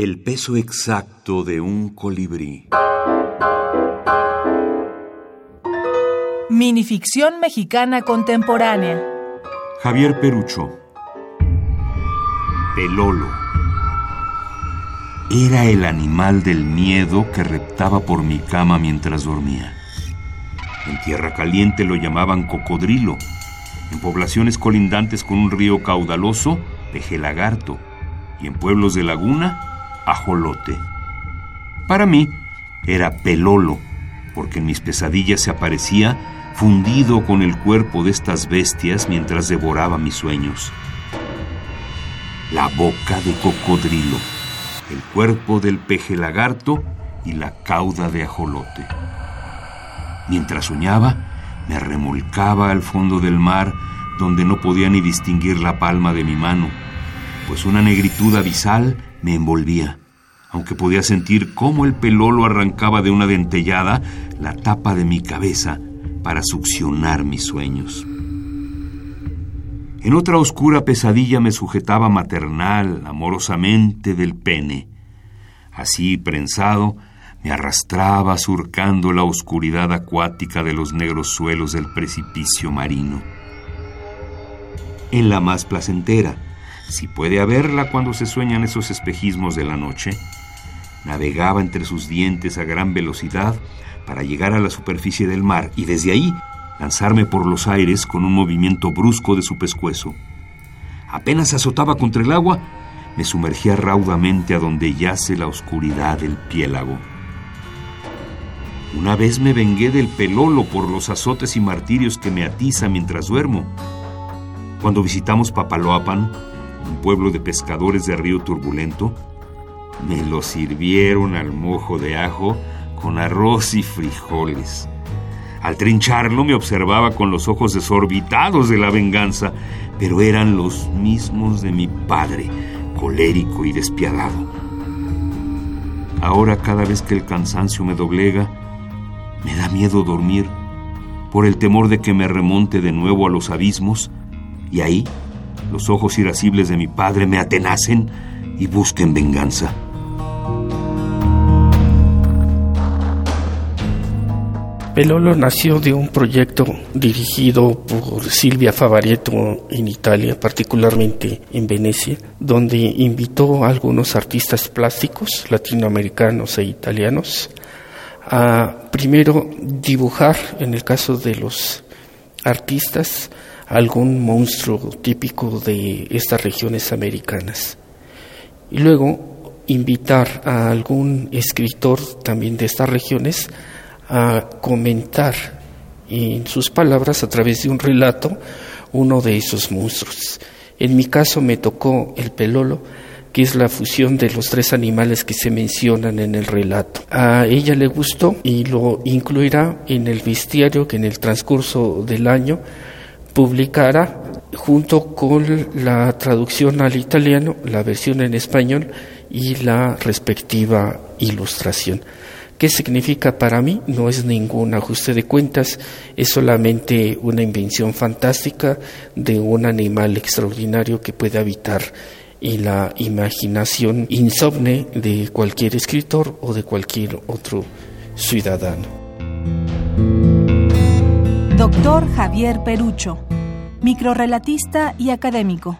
El peso exacto de un colibrí. Minificción mexicana contemporánea. Javier Perucho. Pelolo. Era el animal del miedo que reptaba por mi cama mientras dormía. En Tierra Caliente lo llamaban cocodrilo. En poblaciones colindantes con un río caudaloso, peje lagarto. Y en pueblos de laguna, ajolote. Para mí era pelolo, porque en mis pesadillas se aparecía fundido con el cuerpo de estas bestias mientras devoraba mis sueños. La boca de cocodrilo, el cuerpo del peje lagarto y la cauda de ajolote. Mientras soñaba, me remolcaba al fondo del mar donde no podía ni distinguir la palma de mi mano, pues una negritud abisal me envolvía, aunque podía sentir cómo el pelolo arrancaba de una dentellada la tapa de mi cabeza para succionar mis sueños. En otra oscura pesadilla me sujetaba maternal, amorosamente del pene. Así, prensado, me arrastraba surcando la oscuridad acuática de los negros suelos del precipicio marino. En la más placentera, si puede haberla cuando se sueñan esos espejismos de la noche, navegaba entre sus dientes a gran velocidad para llegar a la superficie del mar y desde ahí lanzarme por los aires con un movimiento brusco de su pescuezo. Apenas azotaba contra el agua, me sumergía raudamente a donde yace la oscuridad del piélago. Una vez me vengué del pelolo por los azotes y martirios que me atiza mientras duermo. Cuando visitamos Papaloapan, un pueblo de pescadores de río turbulento, me lo sirvieron al mojo de ajo con arroz y frijoles. Al trincharlo me observaba con los ojos desorbitados de la venganza, pero eran los mismos de mi padre, colérico y despiadado. Ahora cada vez que el cansancio me doblega, me da miedo dormir, por el temor de que me remonte de nuevo a los abismos, y ahí los ojos irascibles de mi padre me atenacen y busquen venganza. Pelolo nació de un proyecto dirigido por Silvia Favaretto en Italia, particularmente en Venecia, donde invitó a algunos artistas plásticos latinoamericanos e italianos a primero dibujar, en el caso de los artistas, algún monstruo típico de estas regiones americanas. Y luego invitar a algún escritor también de estas regiones a comentar en sus palabras a través de un relato uno de esos monstruos. En mi caso me tocó el pelolo, que es la fusión de los tres animales que se mencionan en el relato. A ella le gustó y lo incluirá en el bestiario que en el transcurso del año publicará junto con la traducción al italiano, la versión en español y la respectiva ilustración. ¿Qué significa para mí? No es ningún ajuste de cuentas, es solamente una invención fantástica de un animal extraordinario que puede habitar en la imaginación insomne de cualquier escritor o de cualquier otro ciudadano. Doctor Javier Perucho, microrelatista y académico.